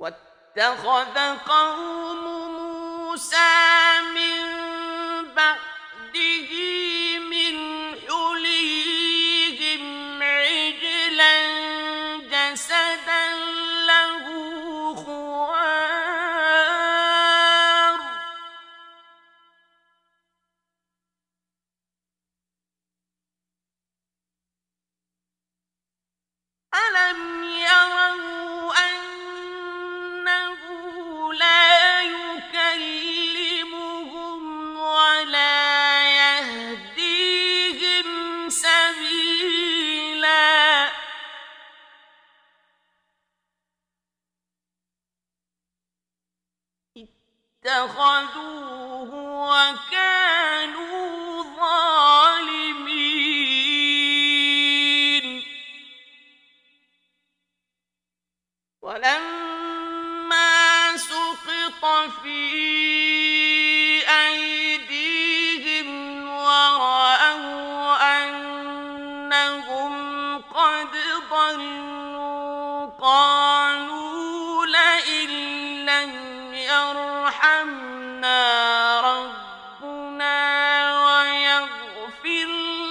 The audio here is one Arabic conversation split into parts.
واتخذ قوم موسى من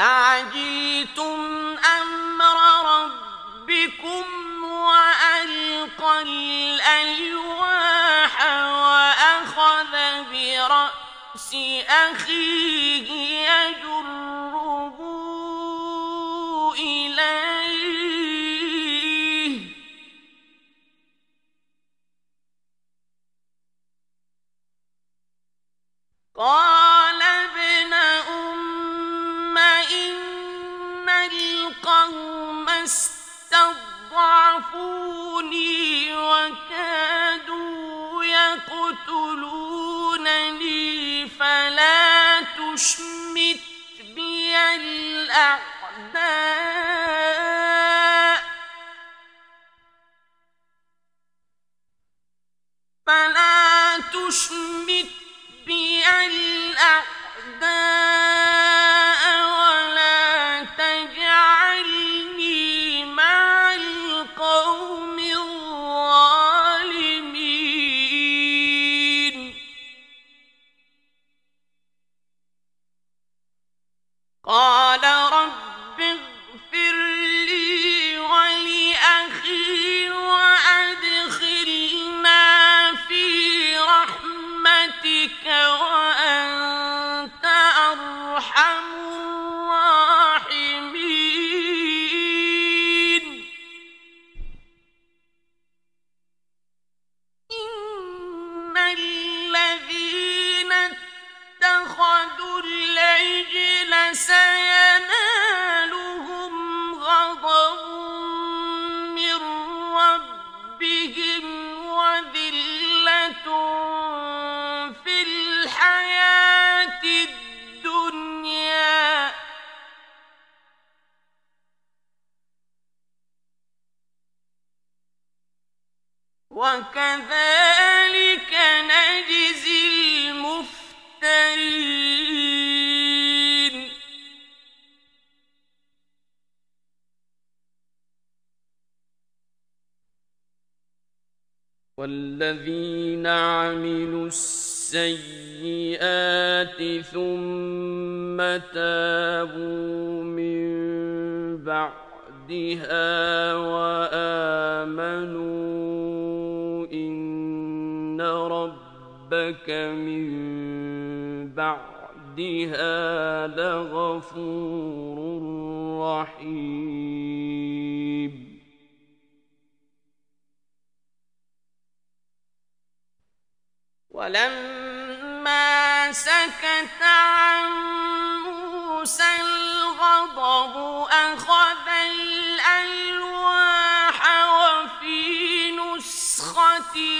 أعجلتم أمر ربكم وألقى الألواح وأخذ برأس أخيه يجره إليه. قال فلا تشمت بي الأعداء. فلا تشمت بي الأعداء. والذين عملوا السيئات ثم تابوا من بعدها وامنوا ان ربك من بعدها لغفور رحيم ولما سكت عن موسى الغضب أخذ الألواح وفي نسختها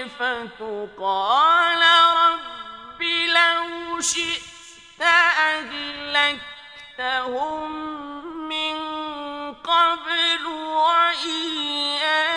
طائفة قال رب لو شئت أهلكتهم من قبل وإياي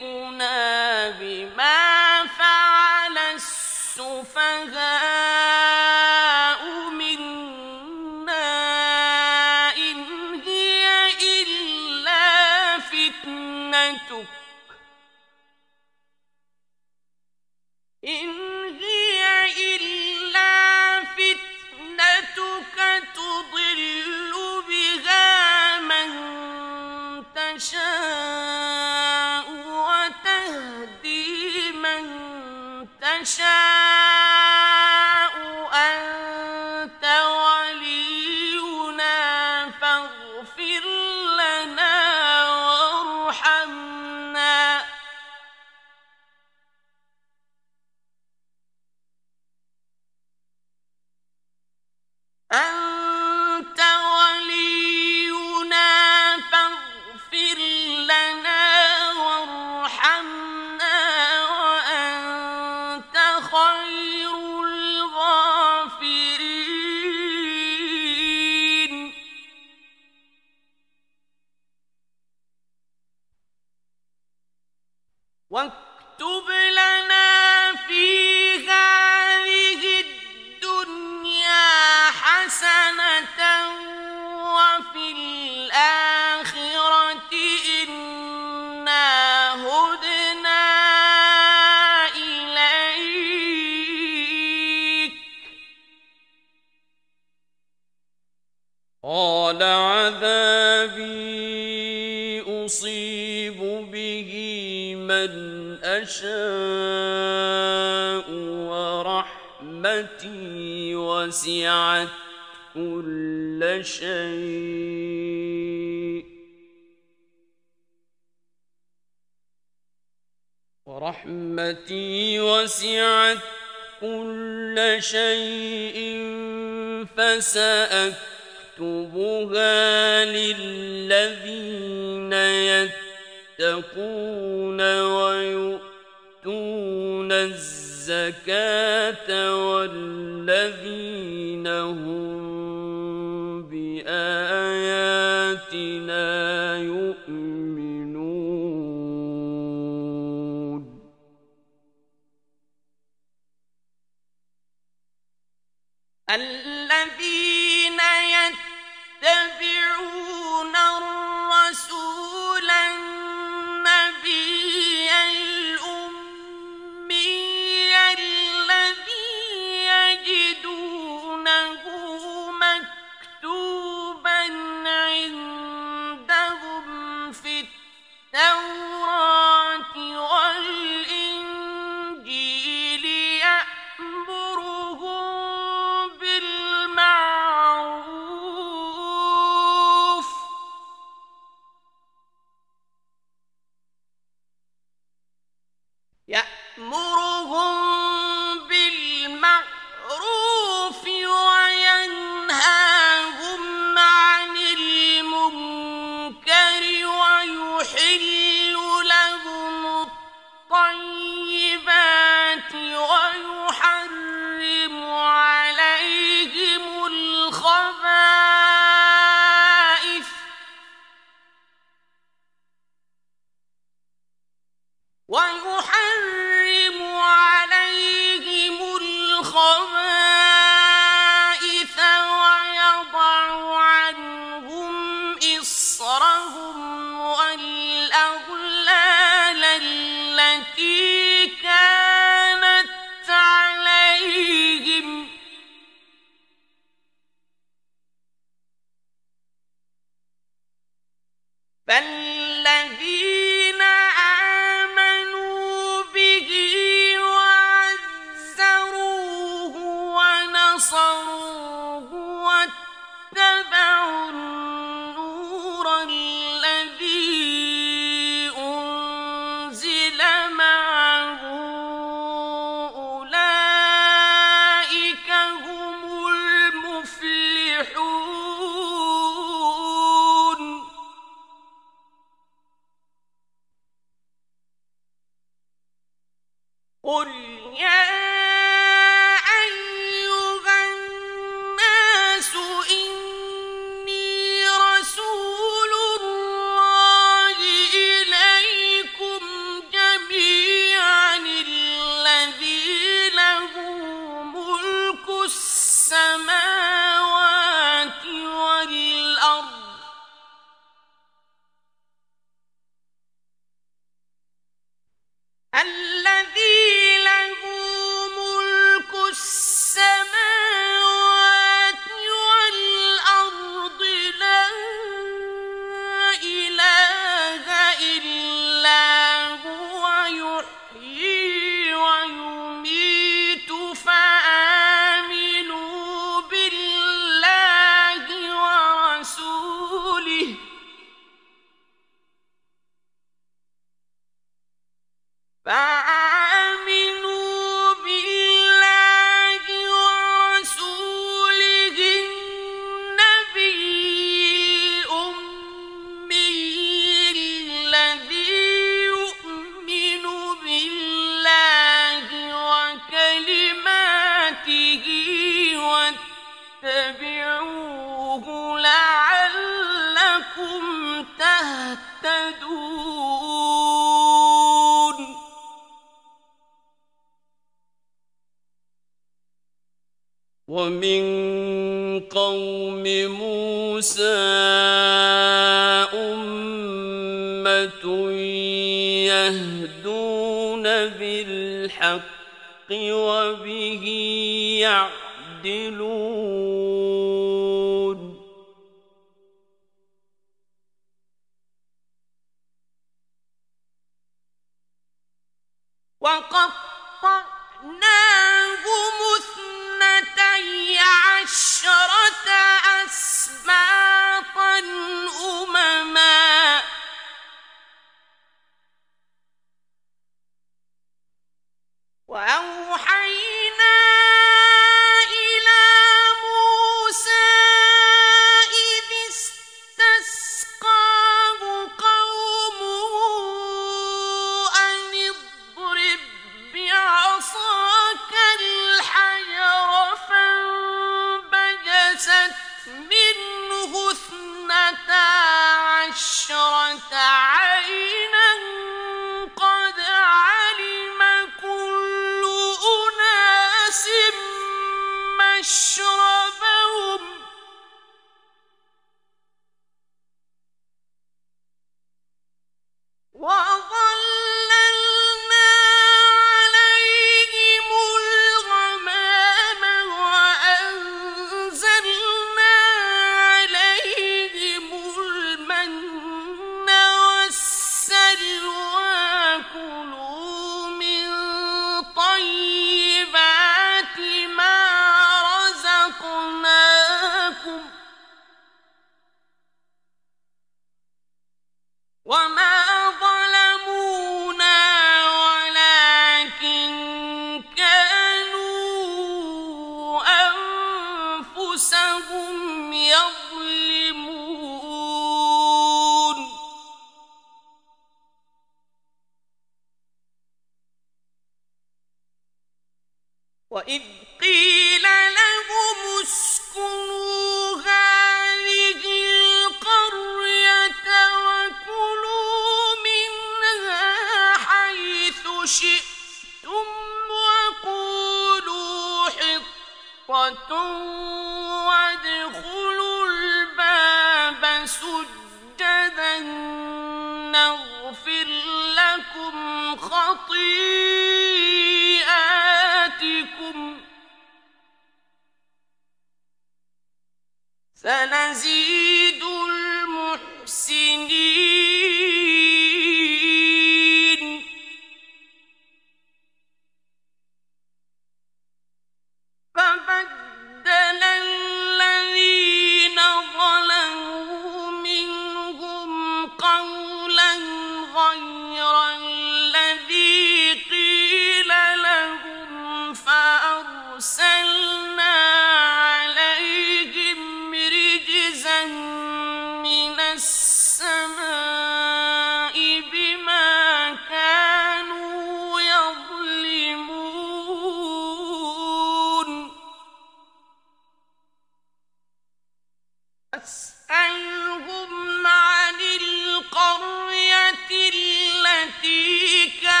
أسألهم عن القرية التي كانت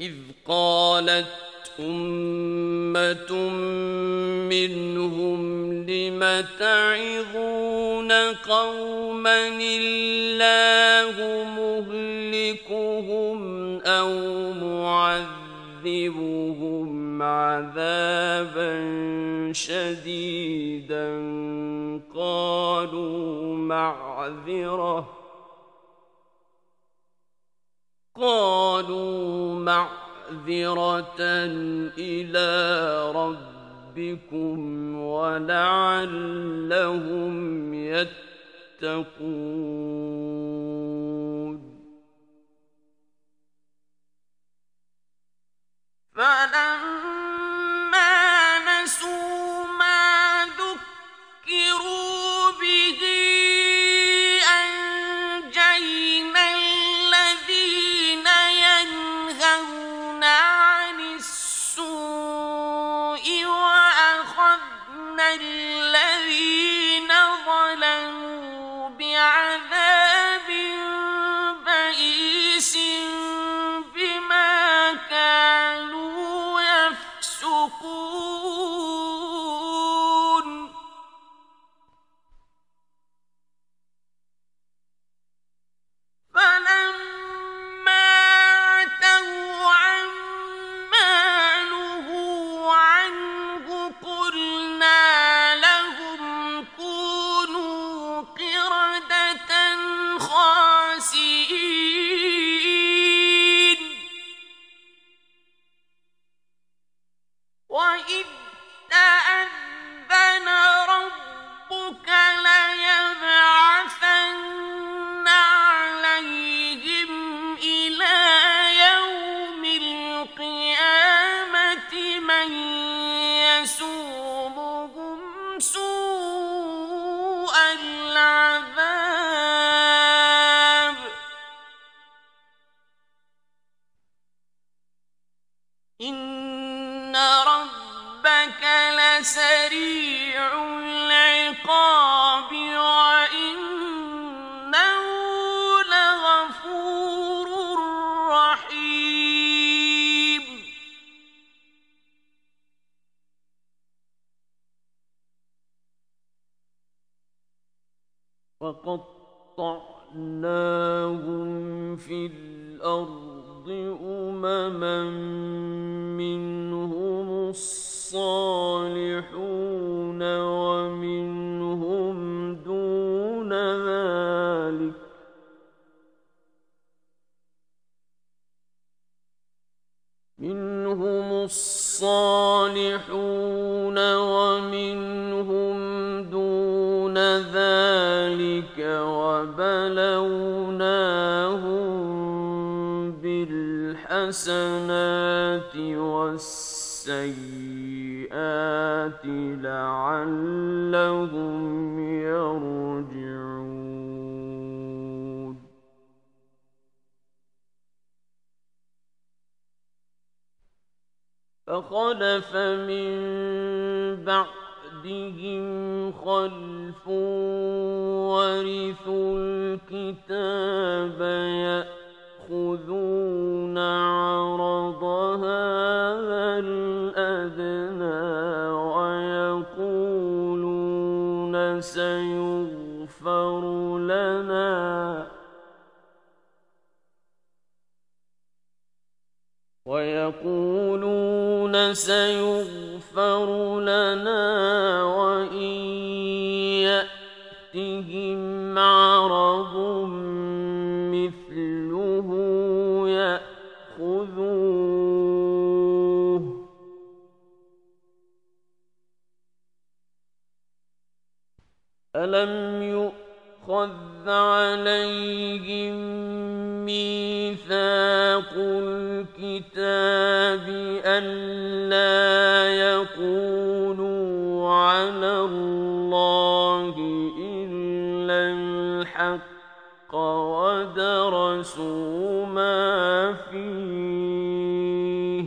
إذ قالت أمة منهم لم تعظون قوما الله مهلكهم أو يعذبهم عذابا شديدا. قالوا معذرة. قالوا معذرة إلى ربكم ولعلهم يتقون. فلما فخلف من بعدهم خلف ورثوا الكتاب يأخذون عرض هذا الأدنى ويقولون سيغفرون سيغفر لنا وإن يأتهم عرض مثله يأخذوه. ألم يؤخذ عليهم ميثاق الكتاب أن وَنَسُوا مَا فِيهِ.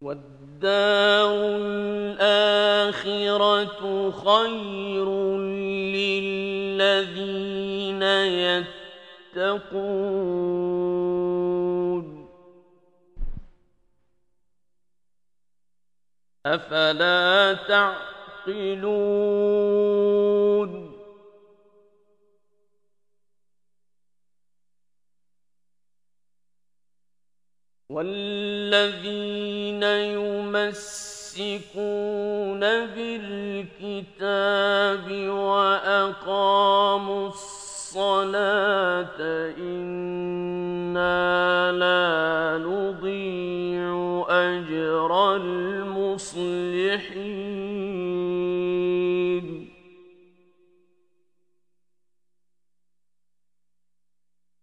وَالدَّارُ الْآخِرَةُ خَيْرٌ لِّلَّذِينَ يَتَّقُونَ. أَفَلَا تَعْقِلُونَ؟ والذين يمسكون بالكتاب وأقاموا الصلاة إنا لا نؤمن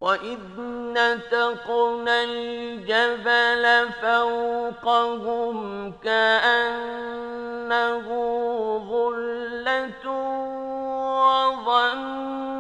وإذ نتقنا الجبل فوقهم كأنه ظلة وظنوا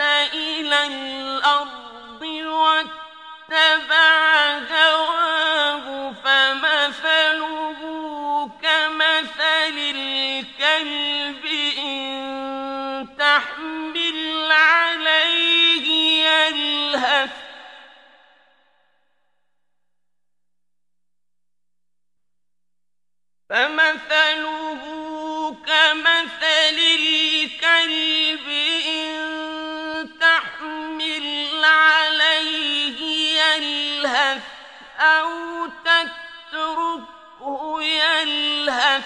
إلى الأرض واتبع هواه فمثله كمثل الكلب إن تحمل عليه فمثله كمثل الكلب إن أو يلهث.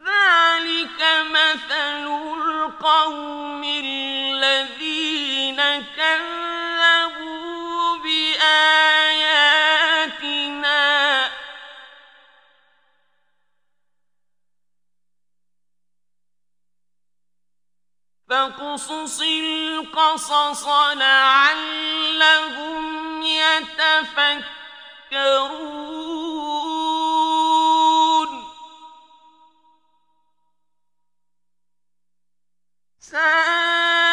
ذلك مثل القوم الذين كذبوا فاقصص القصص لعلهم يتفكرون. سأ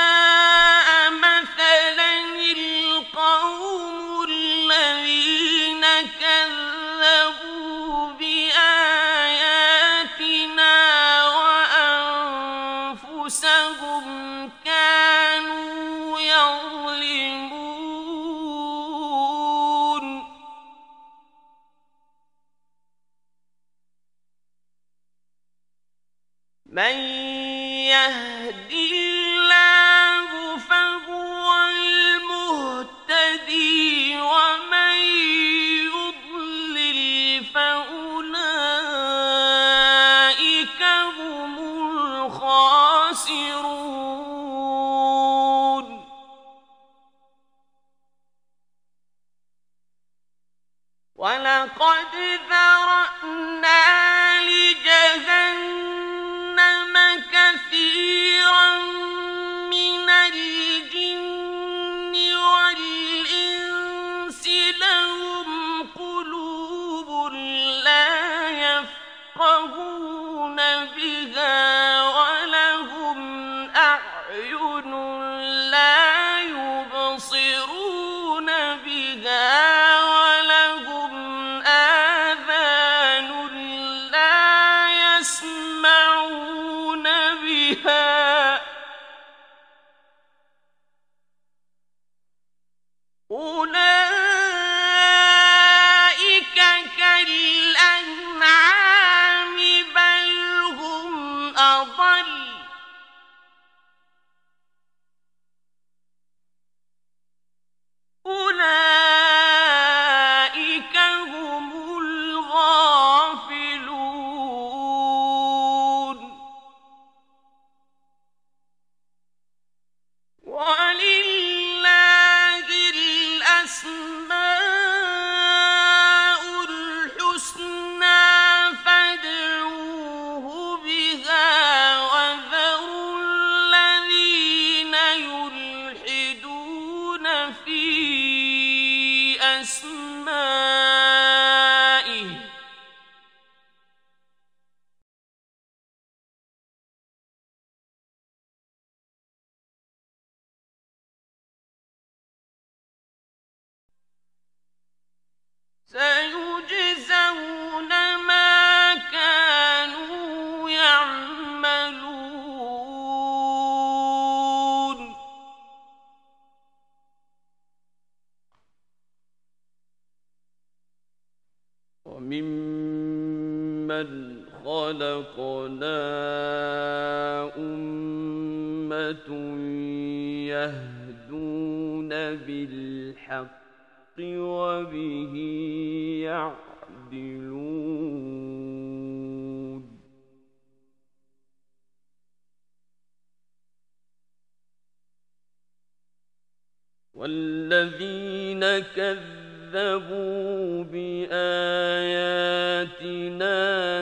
والذين كذبوا بآياتنا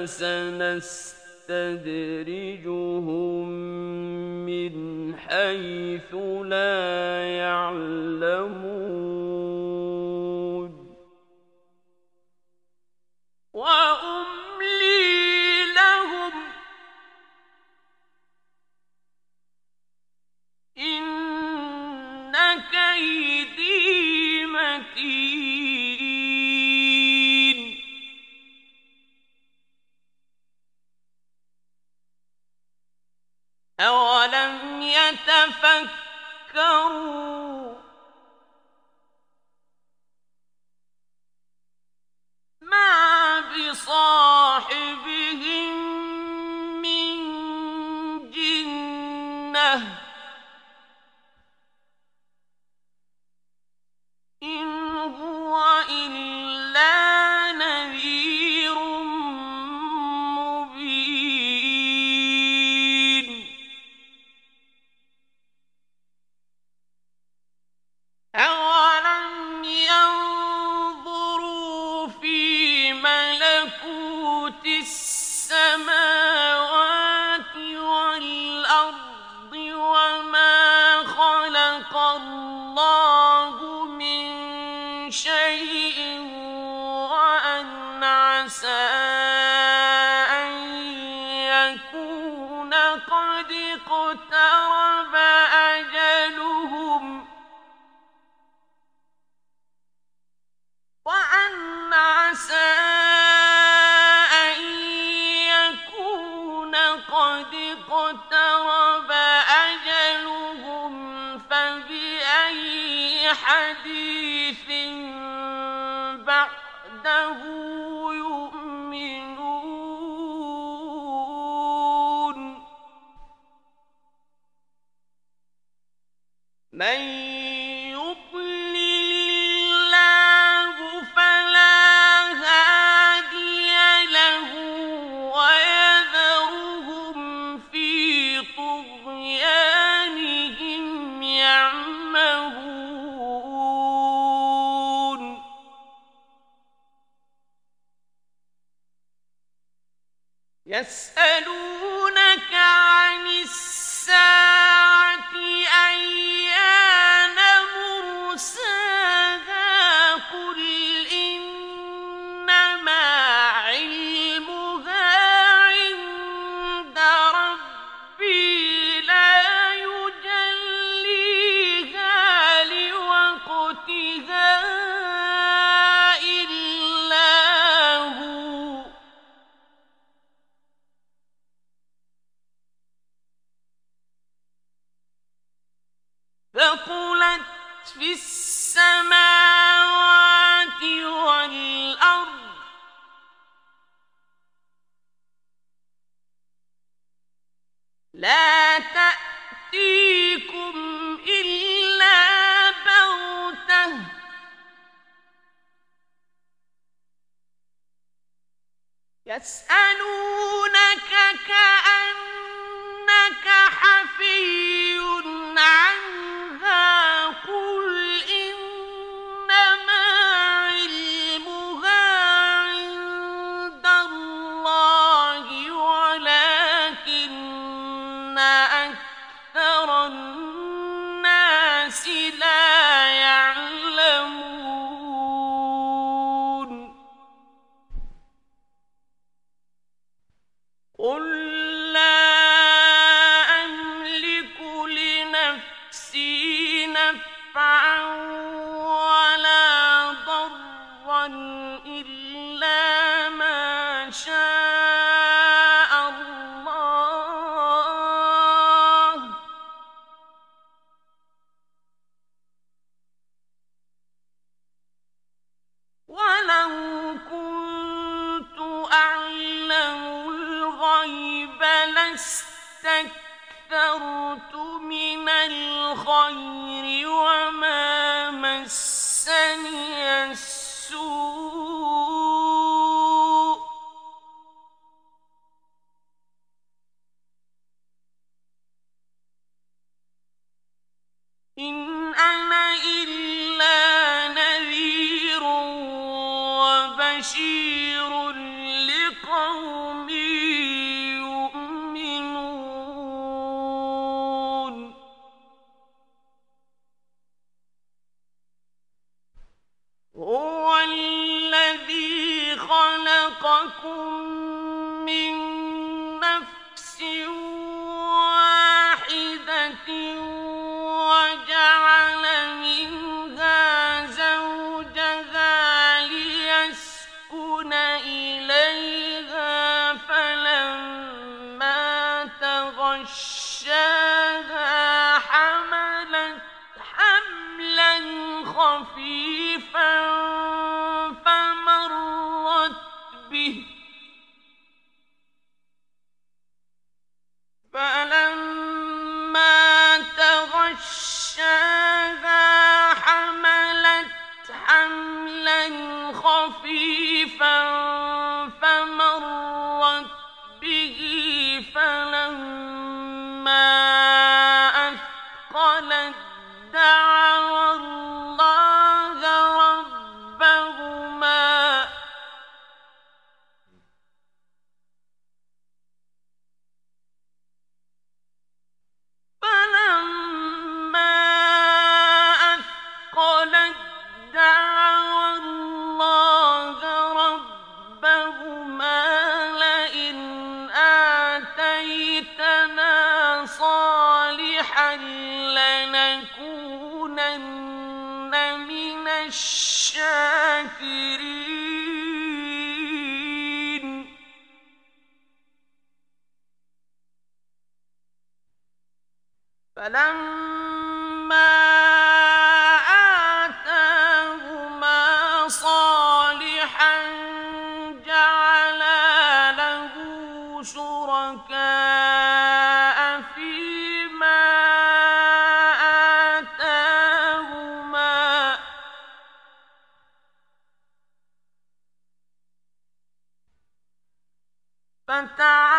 سنستدرجهم من حيث لا يعلمون تفكروا ما بصاحبهم فتعالى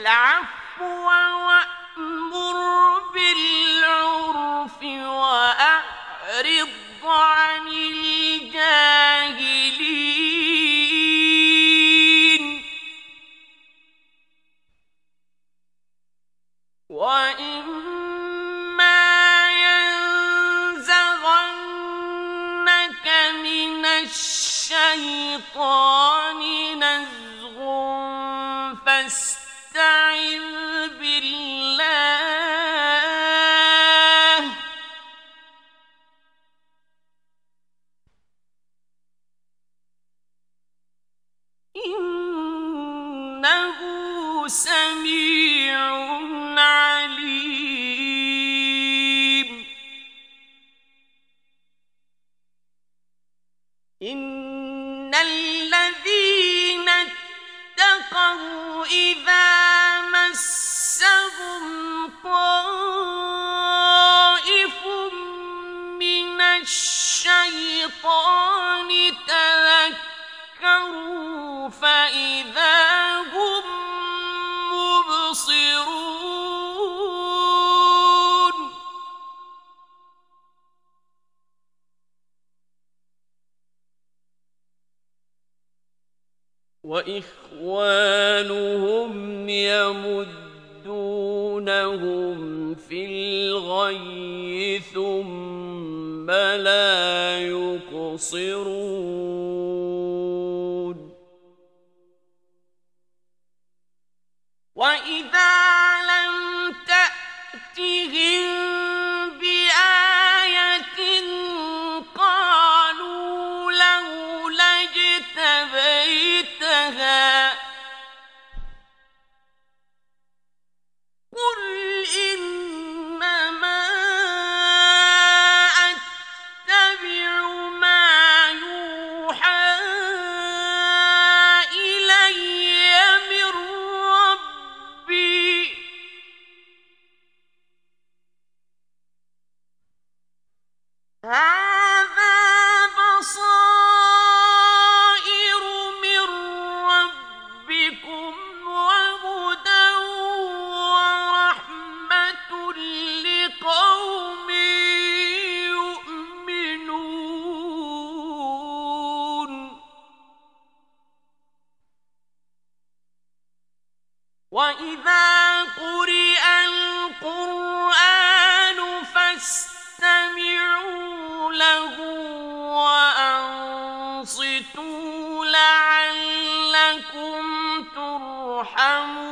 العفو وأمر بالعرف وأعرض عن الجاهلين يمدونهم في الغي ثم لا يقصرون. وإذا لم تأتهم